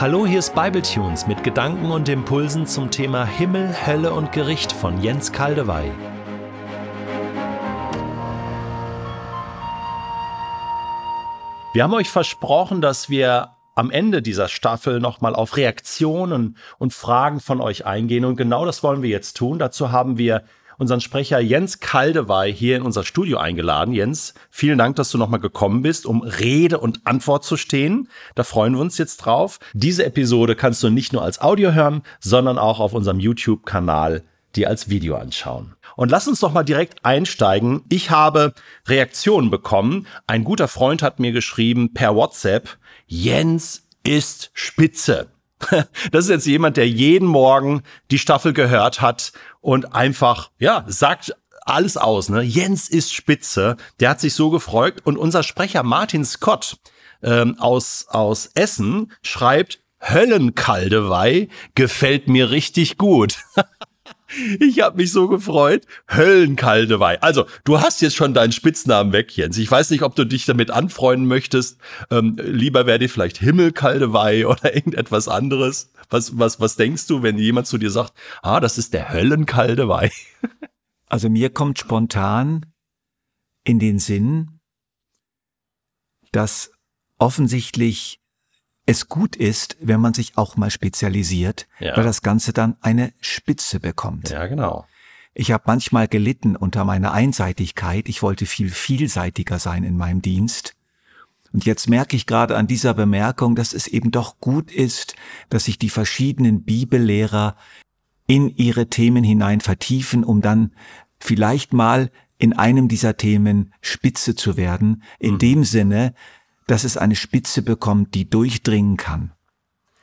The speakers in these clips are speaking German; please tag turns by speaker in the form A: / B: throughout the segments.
A: Hallo, hier ist Bibletunes mit Gedanken und Impulsen zum Thema Himmel, Hölle und Gericht von Jens Kaldewey. Wir haben euch versprochen, dass wir am Ende dieser Staffel nochmal auf Reaktionen und Fragen von euch eingehen. Und genau das wollen wir jetzt tun. Dazu haben wir unseren Sprecher Jens Kaldewey hier in unser Studio eingeladen. Jens, vielen Dank, dass du nochmal gekommen bist, um Rede und Antwort zu stehen. Da freuen wir uns jetzt drauf. Diese Episode kannst du nicht nur als Audio hören, sondern auch auf unserem YouTube-Kanal dir als Video anschauen. Und lass uns doch mal direkt einsteigen. Ich habe Reaktionen bekommen. Ein guter Freund hat mir geschrieben per WhatsApp, Jens ist spitze. Das ist jetzt jemand, der jeden Morgen die Staffel gehört hat und einfach, ja, sagt alles aus. Ne? Jens ist spitze. Der hat sich so gefreut. Und unser Sprecher Martin Scott ähm, aus, aus Essen schreibt, Höllenkaldewei gefällt mir richtig gut. Ich habe mich so gefreut. Höllenkaldewei. Also, du hast jetzt schon deinen Spitznamen weg, Jens. Ich weiß nicht, ob du dich damit anfreunden möchtest. Ähm, lieber wäre dir vielleicht Himmelkaldewei oder irgendetwas anderes. Was, was, was denkst du, wenn jemand zu dir sagt, ah, das ist der Höllenkaldewei?
B: Also mir kommt spontan in den Sinn, dass offensichtlich es gut ist, wenn man sich auch mal spezialisiert, ja. weil das Ganze dann eine Spitze bekommt.
A: Ja, genau.
B: Ich habe manchmal gelitten unter meiner Einseitigkeit. Ich wollte viel vielseitiger sein in meinem Dienst. Und jetzt merke ich gerade an dieser Bemerkung, dass es eben doch gut ist, dass sich die verschiedenen Bibellehrer in ihre Themen hinein vertiefen, um dann vielleicht mal in einem dieser Themen Spitze zu werden, in mhm. dem Sinne, dass es eine Spitze bekommt, die durchdringen kann.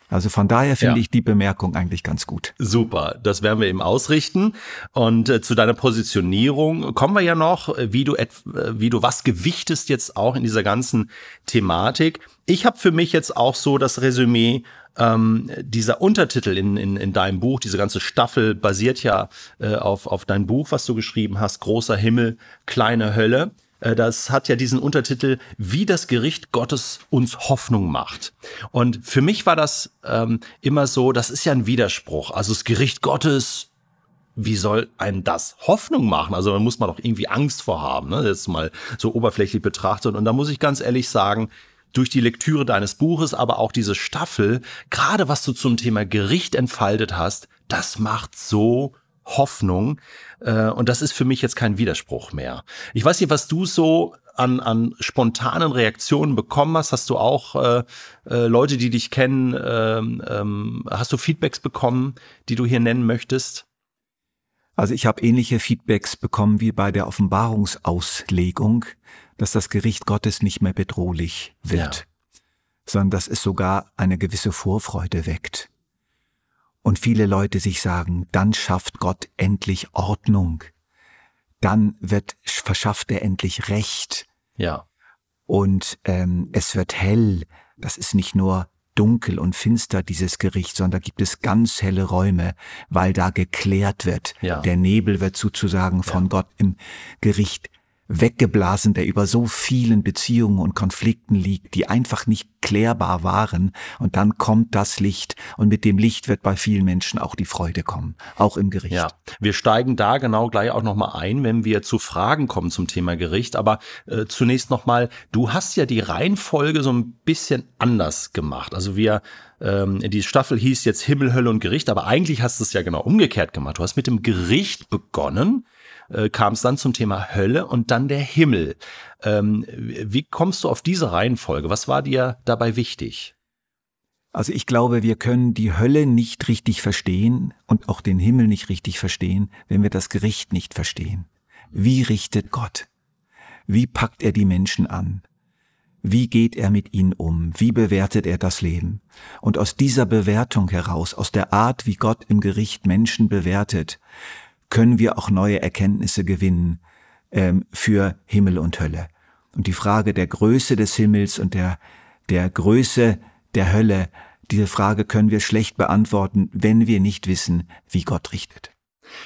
B: Also von daher finde ja. ich die Bemerkung eigentlich ganz gut.
A: Super, das werden wir eben ausrichten. Und äh, zu deiner Positionierung kommen wir ja noch, äh, wie du, äh, wie du was gewichtest jetzt auch in dieser ganzen Thematik. Ich habe für mich jetzt auch so das Resümee, ähm, dieser Untertitel in, in, in deinem Buch, diese ganze Staffel basiert ja äh, auf, auf dein Buch, was du geschrieben hast, Großer Himmel, kleine Hölle. Äh, das hat ja diesen Untertitel, wie das Gericht Gottes uns Hoffnung macht. Und für mich war das ähm, immer so, das ist ja ein Widerspruch. Also das Gericht Gottes, wie soll einem das Hoffnung machen? Also da muss man doch irgendwie Angst vor haben, ne? jetzt mal so oberflächlich betrachtet. Und da muss ich ganz ehrlich sagen, durch die Lektüre deines Buches, aber auch diese Staffel, gerade was du zum Thema Gericht entfaltet hast, das macht so Hoffnung. Äh, und das ist für mich jetzt kein Widerspruch mehr. Ich weiß nicht, was du so an, an spontanen Reaktionen bekommen hast. Hast du auch äh, äh, Leute, die dich kennen, ähm, ähm, hast du Feedbacks bekommen, die du hier nennen möchtest?
B: Also ich habe ähnliche Feedbacks bekommen wie bei der Offenbarungsauslegung, dass das Gericht Gottes nicht mehr bedrohlich wird, ja. sondern dass es sogar eine gewisse Vorfreude weckt und viele Leute sich sagen, dann schafft Gott endlich Ordnung, dann wird verschafft er endlich Recht.
A: Ja.
B: Und ähm, es wird hell. Das ist nicht nur dunkel und finster, dieses Gericht, sondern da gibt es ganz helle Räume, weil da geklärt wird. Ja. Der Nebel wird sozusagen von ja. Gott im Gericht weggeblasen, der über so vielen Beziehungen und Konflikten liegt, die einfach nicht klärbar waren. Und dann kommt das Licht und mit dem Licht wird bei vielen Menschen auch die Freude kommen, auch im Gericht.
A: Ja, wir steigen da genau gleich auch nochmal ein, wenn wir zu Fragen kommen zum Thema Gericht. Aber äh, zunächst nochmal, du hast ja die Reihenfolge so ein bisschen anders gemacht. Also wir ähm, die Staffel hieß jetzt Himmel, Hölle und Gericht, aber eigentlich hast du es ja genau umgekehrt gemacht. Du hast mit dem Gericht begonnen äh, kam es dann zum Thema Hölle und dann der Himmel. Ähm, wie kommst du auf diese Reihenfolge? Was war dir dabei wichtig?
B: Also ich glaube, wir können die Hölle nicht richtig verstehen und auch den Himmel nicht richtig verstehen, wenn wir das Gericht nicht verstehen. Wie richtet Gott? Wie packt er die Menschen an? Wie geht er mit ihnen um? Wie bewertet er das Leben? Und aus dieser Bewertung heraus, aus der Art, wie Gott im Gericht Menschen bewertet, können wir auch neue Erkenntnisse gewinnen ähm, für Himmel und Hölle. Und die Frage der Größe des Himmels und der, der Größe der Hölle, diese Frage können wir schlecht beantworten, wenn wir nicht wissen, wie Gott richtet.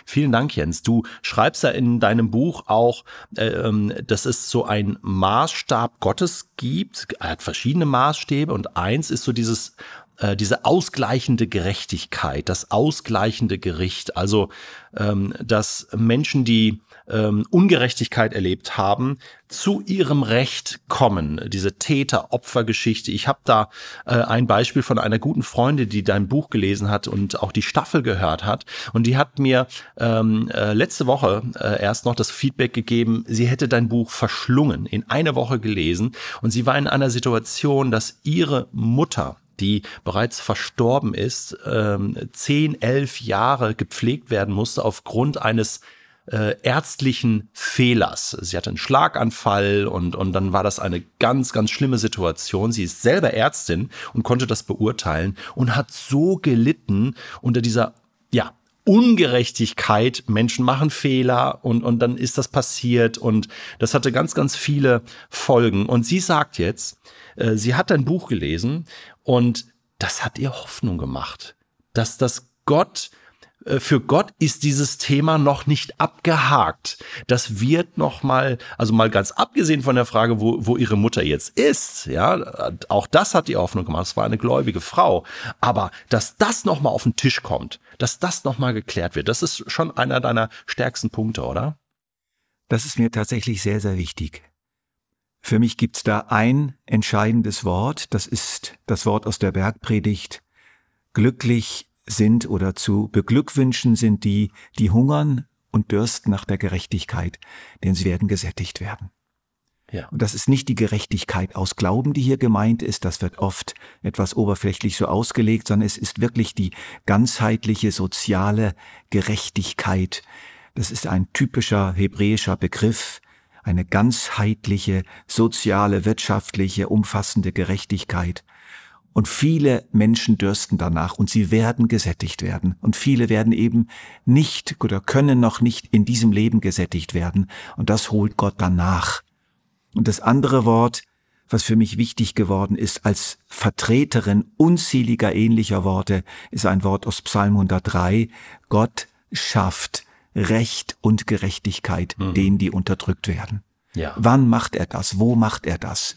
A: Vielen Dank, Jens. Du schreibst ja in deinem Buch auch, äh, ähm, dass es so ein Maßstab Gottes gibt. Er hat verschiedene Maßstäbe und eins ist so dieses äh, diese ausgleichende Gerechtigkeit, das ausgleichende Gericht, also ähm, dass Menschen, die ähm, Ungerechtigkeit erlebt haben, zu ihrem Recht kommen. Diese Täter-Opfer-Geschichte. Ich habe da äh, ein Beispiel von einer guten Freundin, die dein Buch gelesen hat und auch die Staffel gehört hat. Und die hat mir ähm, äh, letzte Woche äh, erst noch das Feedback gegeben, sie hätte dein Buch verschlungen, in einer Woche gelesen. Und sie war in einer Situation, dass ihre Mutter die bereits verstorben ist, ähm, zehn, elf Jahre gepflegt werden musste aufgrund eines äh, ärztlichen Fehlers. Sie hatte einen Schlaganfall und, und dann war das eine ganz, ganz schlimme Situation. Sie ist selber Ärztin und konnte das beurteilen und hat so gelitten unter dieser, ja, Ungerechtigkeit, Menschen machen Fehler und, und dann ist das passiert und das hatte ganz, ganz viele Folgen. Und sie sagt jetzt, äh, sie hat ein Buch gelesen und das hat ihr Hoffnung gemacht, dass das Gott für Gott ist dieses Thema noch nicht abgehakt. Das wird noch mal, also mal ganz abgesehen von der Frage, wo, wo ihre Mutter jetzt ist, ja, auch das hat die Hoffnung gemacht. Es war eine gläubige Frau. Aber dass das noch mal auf den Tisch kommt, dass das noch mal geklärt wird, das ist schon einer deiner stärksten Punkte, oder?
B: Das ist mir tatsächlich sehr, sehr wichtig. Für mich gibt's da ein entscheidendes Wort, das ist das Wort aus der Bergpredigt. Glücklich sind oder zu beglückwünschen sind die, die hungern und dürsten nach der Gerechtigkeit, denn sie werden gesättigt werden. Ja. Und das ist nicht die Gerechtigkeit aus Glauben, die hier gemeint ist, das wird oft etwas oberflächlich so ausgelegt, sondern es ist wirklich die ganzheitliche soziale Gerechtigkeit. Das ist ein typischer hebräischer Begriff, eine ganzheitliche, soziale, wirtschaftliche, umfassende Gerechtigkeit. Und viele Menschen dürsten danach und sie werden gesättigt werden. Und viele werden eben nicht oder können noch nicht in diesem Leben gesättigt werden. Und das holt Gott danach. Und das andere Wort, was für mich wichtig geworden ist als Vertreterin unzähliger ähnlicher Worte, ist ein Wort aus Psalm 103. Gott schafft Recht und Gerechtigkeit mhm. denen, die unterdrückt werden. Ja. Wann macht er das? Wo macht er das?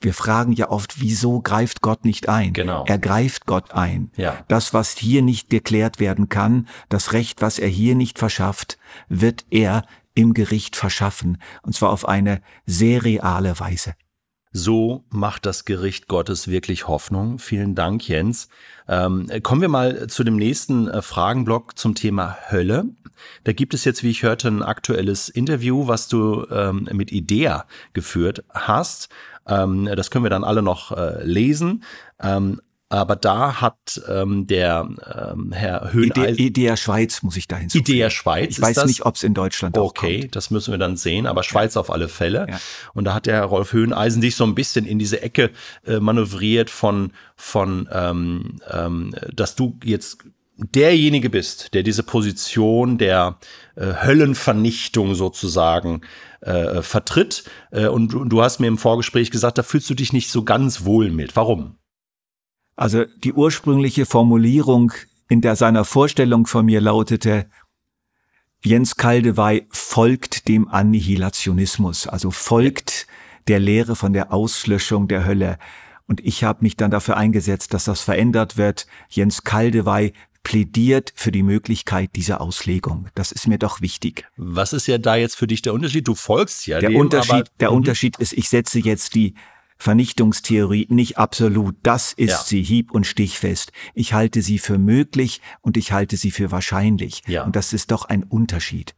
B: Wir fragen ja oft, wieso greift Gott nicht ein? Genau. Er greift Gott ein. Ja. Das, was hier nicht geklärt werden kann, das Recht, was er hier nicht verschafft, wird er im Gericht verschaffen. Und zwar auf eine sehr reale Weise.
A: So macht das Gericht Gottes wirklich Hoffnung. Vielen Dank, Jens. Ähm, kommen wir mal zu dem nächsten äh, Fragenblock zum Thema Hölle. Da gibt es jetzt, wie ich hörte, ein aktuelles Interview, was du ähm, mit Idea geführt hast. Ähm, das können wir dann alle noch äh, lesen. Ähm, aber da hat ähm, der ähm, Herr Höhneisen...
B: Idea, Idea Schweiz muss ich da hinzufügen.
A: Idea Schweiz
B: Ich weiß das? nicht, ob es in Deutschland
A: okay, auch Okay, das müssen wir dann sehen, aber Schweiz ja. auf alle Fälle. Ja. Und da hat der Rolf Höhneisen dich so ein bisschen in diese Ecke äh, manövriert von, von ähm, ähm, dass du jetzt derjenige bist, der diese Position der äh, Höllenvernichtung sozusagen äh, vertritt. Äh, und du, du hast mir im Vorgespräch gesagt, da fühlst du dich nicht so ganz wohl mit. Warum?
B: Also die ursprüngliche Formulierung in der seiner Vorstellung von mir lautete, Jens Kaldewey folgt dem Annihilationismus, also folgt der Lehre von der Auslöschung der Hölle. Und ich habe mich dann dafür eingesetzt, dass das verändert wird. Jens Kaldewey plädiert für die Möglichkeit dieser Auslegung. Das ist mir doch wichtig.
A: Was ist ja da jetzt für dich der Unterschied? Du folgst ja
B: der
A: dem,
B: Unterschied. der mhm. Unterschied ist, ich setze jetzt die Vernichtungstheorie nicht absolut. Das ist ja. sie hieb- und stichfest. Ich halte sie für möglich und ich halte sie für wahrscheinlich. Ja. Und das ist doch ein Unterschied.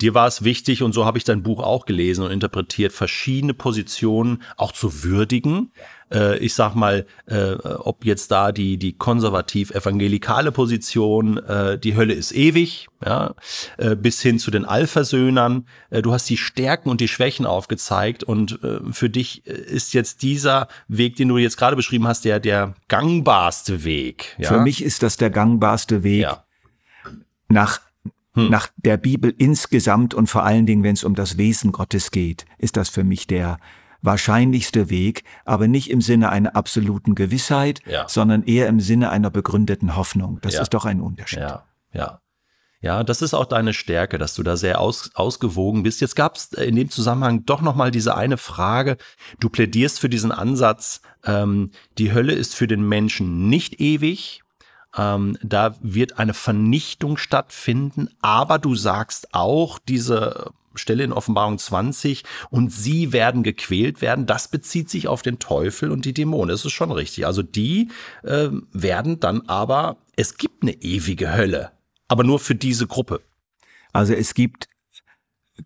A: Dir war es wichtig, und so habe ich dein Buch auch gelesen und interpretiert, verschiedene Positionen auch zu würdigen. Äh, ich sag mal, äh, ob jetzt da die, die konservativ-evangelikale Position, äh, die Hölle ist ewig, ja, äh, bis hin zu den Allversöhnern. Äh, du hast die Stärken und die Schwächen aufgezeigt und äh, für dich ist jetzt dieser Weg, den du jetzt gerade beschrieben hast, der, der gangbarste Weg.
B: Ja? Für mich ist das der gangbarste Weg. Ja. Nach hm. Nach der Bibel insgesamt und vor allen Dingen, wenn es um das Wesen Gottes geht, ist das für mich der wahrscheinlichste Weg, aber nicht im Sinne einer absoluten Gewissheit, ja. sondern eher im Sinne einer begründeten Hoffnung. Das ja. ist doch ein Unterschied.
A: Ja, ja. Ja, das ist auch deine Stärke, dass du da sehr aus, ausgewogen bist. Jetzt gab es in dem Zusammenhang doch noch mal diese eine Frage. Du plädierst für diesen Ansatz, ähm, die Hölle ist für den Menschen nicht ewig. Ähm, da wird eine Vernichtung stattfinden, aber du sagst auch, diese Stelle in Offenbarung 20 und sie werden gequält werden, das bezieht sich auf den Teufel und die Dämonen. Das ist schon richtig. Also die äh, werden dann aber, es gibt eine ewige Hölle aber nur für diese Gruppe.
B: Also es gibt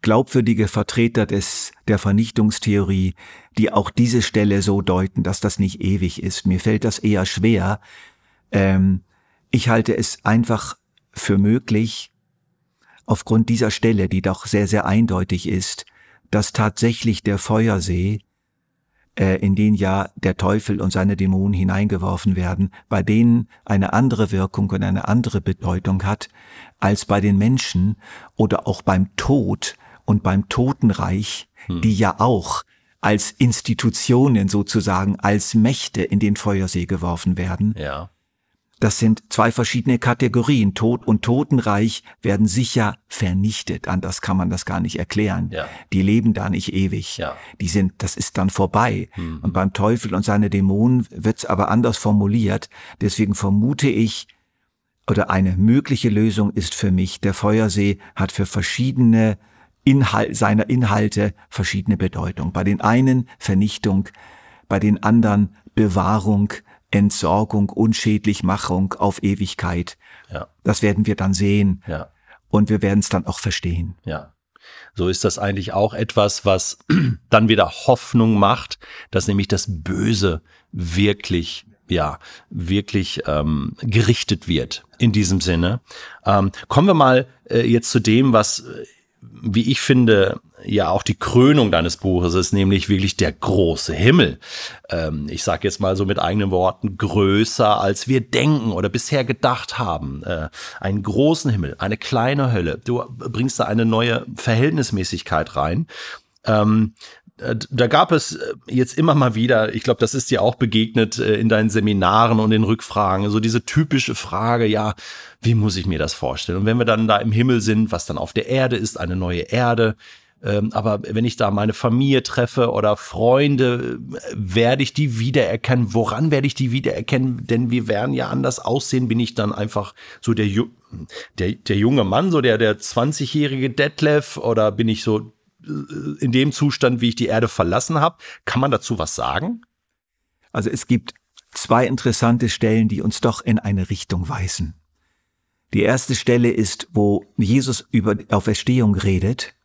B: glaubwürdige Vertreter des, der Vernichtungstheorie, die auch diese Stelle so deuten, dass das nicht ewig ist. Mir fällt das eher schwer. Ähm, ich halte es einfach für möglich, aufgrund dieser Stelle, die doch sehr, sehr eindeutig ist, dass tatsächlich der Feuersee äh, in den ja der Teufel und seine Dämonen hineingeworfen werden, bei denen eine andere Wirkung und eine andere Bedeutung hat als bei den Menschen oder auch beim Tod und beim Totenreich, hm. die ja auch als Institutionen sozusagen, als Mächte in den Feuersee geworfen werden.
A: Ja.
B: Das sind zwei verschiedene Kategorien. Tod und Totenreich werden sicher vernichtet. Anders kann man das gar nicht erklären.
A: Ja.
B: Die leben da nicht ewig.
A: Ja.
B: Die sind, das ist dann vorbei.
A: Mhm.
B: Und beim Teufel und seine Dämonen wird's aber anders formuliert. Deswegen vermute ich, oder eine mögliche Lösung ist für mich, der Feuersee hat für verschiedene Inhalt, seiner Inhalte verschiedene Bedeutung. Bei den einen Vernichtung, bei den anderen Bewahrung, Entsorgung, Unschädlichmachung auf Ewigkeit.
A: Ja.
B: Das werden wir dann sehen.
A: Ja.
B: Und wir werden es dann auch verstehen.
A: Ja. So ist das eigentlich auch etwas, was dann wieder Hoffnung macht, dass nämlich das Böse wirklich ja, wirklich ähm, gerichtet wird in diesem Sinne. Ähm, kommen wir mal äh, jetzt zu dem, was, äh, wie ich finde, ja auch die Krönung deines Buches ist, nämlich wirklich der große Himmel. Ähm, ich sage jetzt mal so mit eigenen Worten, größer als wir denken oder bisher gedacht haben. Äh, einen großen Himmel, eine kleine Hölle. Du bringst da eine neue Verhältnismäßigkeit rein. Ähm, äh, da gab es äh, jetzt immer mal wieder, ich glaube, das ist dir auch begegnet äh, in deinen Seminaren und in Rückfragen, so diese typische Frage, ja, wie muss ich mir das vorstellen? Und wenn wir dann da im Himmel sind, was dann auf der Erde ist, eine neue Erde, ähm, aber wenn ich da meine Familie treffe oder Freunde, werde ich die wiedererkennen. Woran werde ich die wiedererkennen? Denn wir werden ja anders aussehen. Bin ich dann einfach so der, der, der junge Mann, so der, der 20-jährige Detlef oder bin ich so äh, in dem Zustand, wie ich die Erde verlassen habe? Kann man dazu was sagen?
B: Also es gibt zwei interessante Stellen, die uns doch in eine Richtung weisen. Die erste Stelle ist, wo Jesus über Auferstehung redet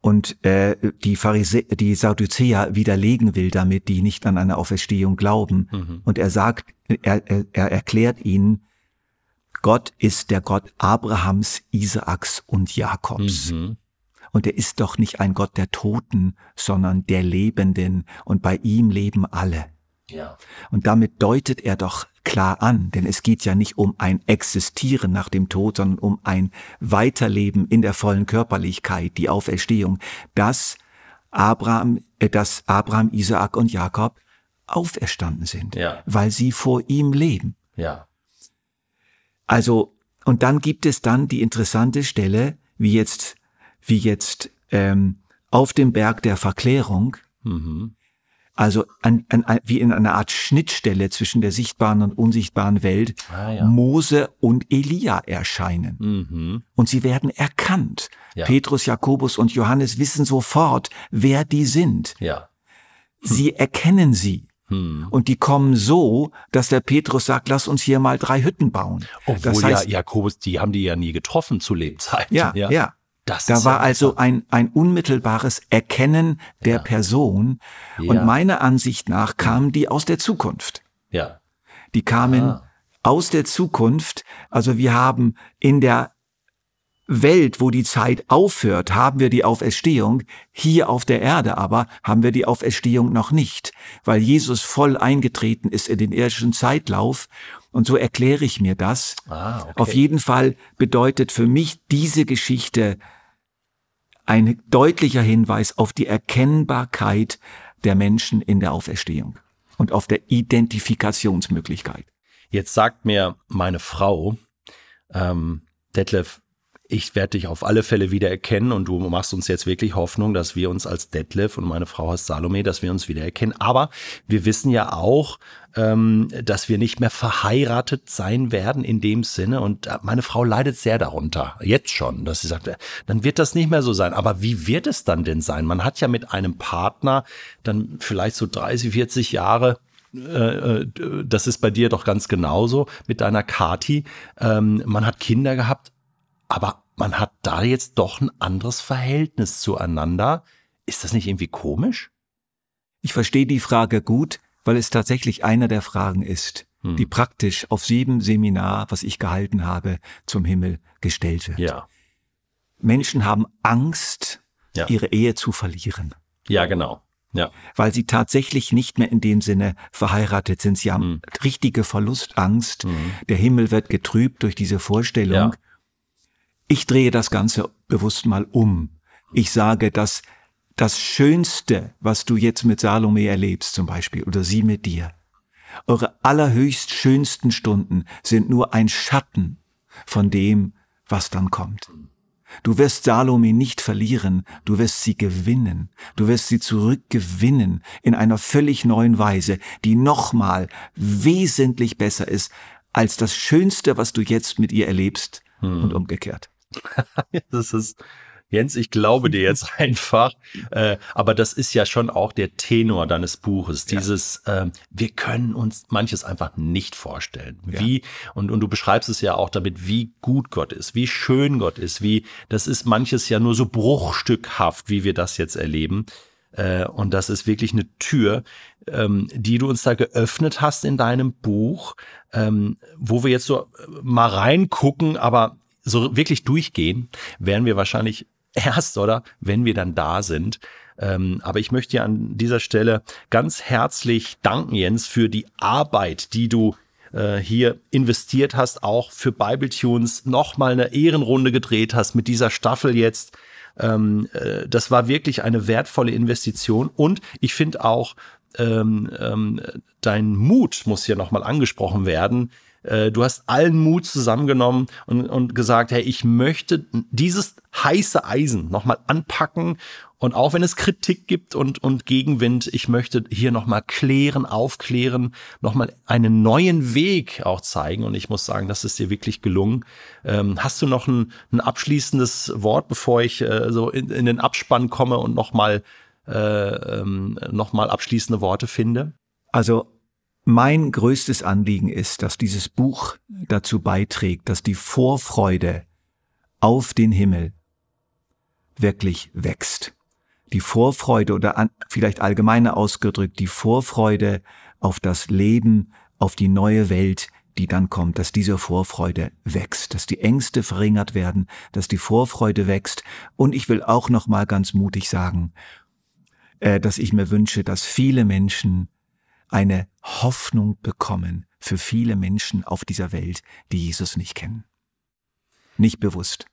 B: und äh, die Pharise die Sadduzäer widerlegen will damit, die nicht an eine Auferstehung glauben. Mhm. Und er sagt, er, er erklärt ihnen, Gott ist der Gott Abrahams, Isaaks und Jakobs. Mhm. Und er ist doch nicht ein Gott der Toten, sondern der Lebenden. Und bei ihm leben alle.
A: Ja.
B: Und damit deutet er doch klar an, denn es geht ja nicht um ein Existieren nach dem Tod, sondern um ein Weiterleben in der vollen Körperlichkeit, die Auferstehung, dass Abraham, äh, dass Abraham, Isaak und Jakob auferstanden sind,
A: ja.
B: weil sie vor ihm leben.
A: Ja.
B: Also, und dann gibt es dann die interessante Stelle, wie jetzt, wie jetzt ähm, auf dem Berg der Verklärung,
A: mhm
B: also an, an, wie in einer Art Schnittstelle zwischen der sichtbaren und unsichtbaren Welt,
A: ah, ja.
B: Mose und Elia erscheinen.
A: Mhm.
B: Und sie werden erkannt.
A: Ja.
B: Petrus, Jakobus und Johannes wissen sofort, wer die sind.
A: Ja.
B: Hm. Sie erkennen sie.
A: Hm.
B: Und die kommen so, dass der Petrus sagt, lass uns hier mal drei Hütten bauen.
A: Obwohl das heißt, ja Jakobus, die haben die ja nie getroffen zu Lebzeiten.
B: Ja, ja. ja.
A: Das
B: da war ja also ein, ein unmittelbares Erkennen der ja. Person. Ja. Und meiner Ansicht nach kamen die aus der Zukunft.
A: Ja.
B: Die kamen ah. aus der Zukunft. Also wir haben in der Welt, wo die Zeit aufhört, haben wir die Auferstehung. Hier auf der Erde aber haben wir die Auferstehung noch nicht, weil Jesus voll eingetreten ist in den irdischen Zeitlauf. Und so erkläre ich mir das.
A: Ah, okay.
B: Auf jeden Fall bedeutet für mich diese Geschichte ein deutlicher Hinweis auf die Erkennbarkeit der Menschen in der Auferstehung und auf der Identifikationsmöglichkeit.
A: Jetzt sagt mir meine Frau, ähm, Detlef, ich werde dich auf alle Fälle wieder erkennen und du machst uns jetzt wirklich Hoffnung, dass wir uns als Detlef und meine Frau heißt Salome, dass wir uns wieder erkennen. Aber wir wissen ja auch, ähm, dass wir nicht mehr verheiratet sein werden in dem Sinne. Und äh, meine Frau leidet sehr darunter, jetzt schon, dass sie sagt, äh, dann wird das nicht mehr so sein. Aber wie wird es dann denn sein? Man hat ja mit einem Partner dann vielleicht so 30, 40 Jahre äh, das ist bei dir doch ganz genauso mit deiner Kati. Ähm, man hat Kinder gehabt, aber man hat da jetzt doch ein anderes Verhältnis zueinander. Ist das nicht irgendwie komisch?
B: Ich verstehe die Frage gut, weil es tatsächlich einer der Fragen ist, hm. die praktisch auf jedem Seminar, was ich gehalten habe, zum Himmel gestellt wird.
A: Ja.
B: Menschen haben Angst, ja. ihre Ehe zu verlieren.
A: Ja, genau. Ja.
B: Weil sie tatsächlich nicht mehr in dem Sinne verheiratet sind. Sie haben mhm. richtige Verlustangst. Mhm. Der Himmel wird getrübt durch diese Vorstellung. Ja. Ich drehe das Ganze bewusst mal um. Ich sage, dass das Schönste, was du jetzt mit Salome erlebst zum Beispiel, oder sie mit dir, eure allerhöchst schönsten Stunden sind nur ein Schatten von dem, was dann kommt. Du wirst Salome nicht verlieren, du wirst sie gewinnen, du wirst sie zurückgewinnen in einer völlig neuen Weise, die nochmal wesentlich besser ist als das Schönste, was du jetzt mit ihr erlebst hm. und umgekehrt.
A: das ist Jens, ich glaube dir jetzt einfach, äh, aber das ist ja schon auch der Tenor deines Buches. Dieses, ja. äh, wir können uns manches einfach nicht vorstellen. Wie, ja. und, und du beschreibst es ja auch damit, wie gut Gott ist, wie schön Gott ist, wie, das ist manches ja nur so bruchstückhaft, wie wir das jetzt erleben. Äh, und das ist wirklich eine Tür, ähm, die du uns da geöffnet hast in deinem Buch, ähm, wo wir jetzt so mal reingucken, aber so wirklich durchgehen, werden wir wahrscheinlich erst, oder? Wenn wir dann da sind. Ähm, aber ich möchte dir an dieser Stelle ganz herzlich danken, Jens, für die Arbeit, die du äh, hier investiert hast, auch für Bible Tunes nochmal eine Ehrenrunde gedreht hast mit dieser Staffel jetzt. Ähm, äh, das war wirklich eine wertvolle Investition und ich finde auch, ähm, ähm, dein Mut muss hier nochmal angesprochen werden, äh, du hast allen Mut zusammengenommen und, und gesagt, hey, ich möchte dieses heiße Eisen nochmal anpacken und auch wenn es Kritik gibt und, und Gegenwind, ich möchte hier nochmal klären, aufklären, nochmal einen neuen Weg auch zeigen. Und ich muss sagen, das ist dir wirklich gelungen. Ähm, hast du noch ein, ein abschließendes Wort, bevor ich äh, so in, in den Abspann komme und nochmal äh, ähm, noch abschließende Worte finde?
B: Also mein größtes Anliegen ist, dass dieses Buch dazu beiträgt, dass die Vorfreude auf den Himmel wirklich wächst. Die Vorfreude oder an, vielleicht allgemeiner ausgedrückt, die Vorfreude auf das Leben, auf die neue Welt, die dann kommt, dass diese Vorfreude wächst, dass die Ängste verringert werden, dass die Vorfreude wächst. Und ich will auch noch mal ganz mutig sagen, äh, dass ich mir wünsche, dass viele Menschen eine Hoffnung bekommen für viele Menschen auf dieser Welt, die Jesus nicht kennen. Nicht bewusst.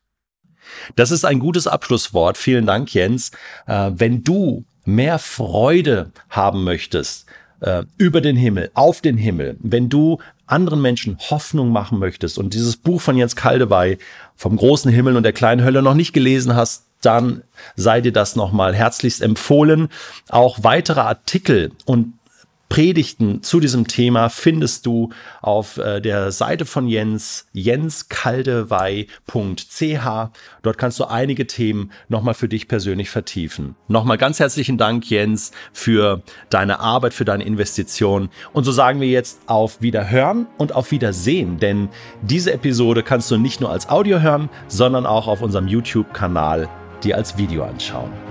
A: Das ist ein gutes Abschlusswort. Vielen Dank, Jens. Äh, wenn du mehr Freude haben möchtest äh, über den Himmel, auf den Himmel, wenn du anderen Menschen Hoffnung machen möchtest und dieses Buch von Jens Kaldewey vom großen Himmel und der kleinen Hölle noch nicht gelesen hast, dann sei dir das nochmal herzlichst empfohlen. Auch weitere Artikel und Predigten zu diesem Thema findest du auf äh, der Seite von Jens, jenskaldewey.ch. Dort kannst du einige Themen nochmal für dich persönlich vertiefen. Nochmal ganz herzlichen Dank, Jens, für deine Arbeit, für deine Investition. Und so sagen wir jetzt auf Wiederhören und auf Wiedersehen, denn diese Episode kannst du nicht nur als Audio hören, sondern auch auf unserem YouTube-Kanal dir als Video anschauen.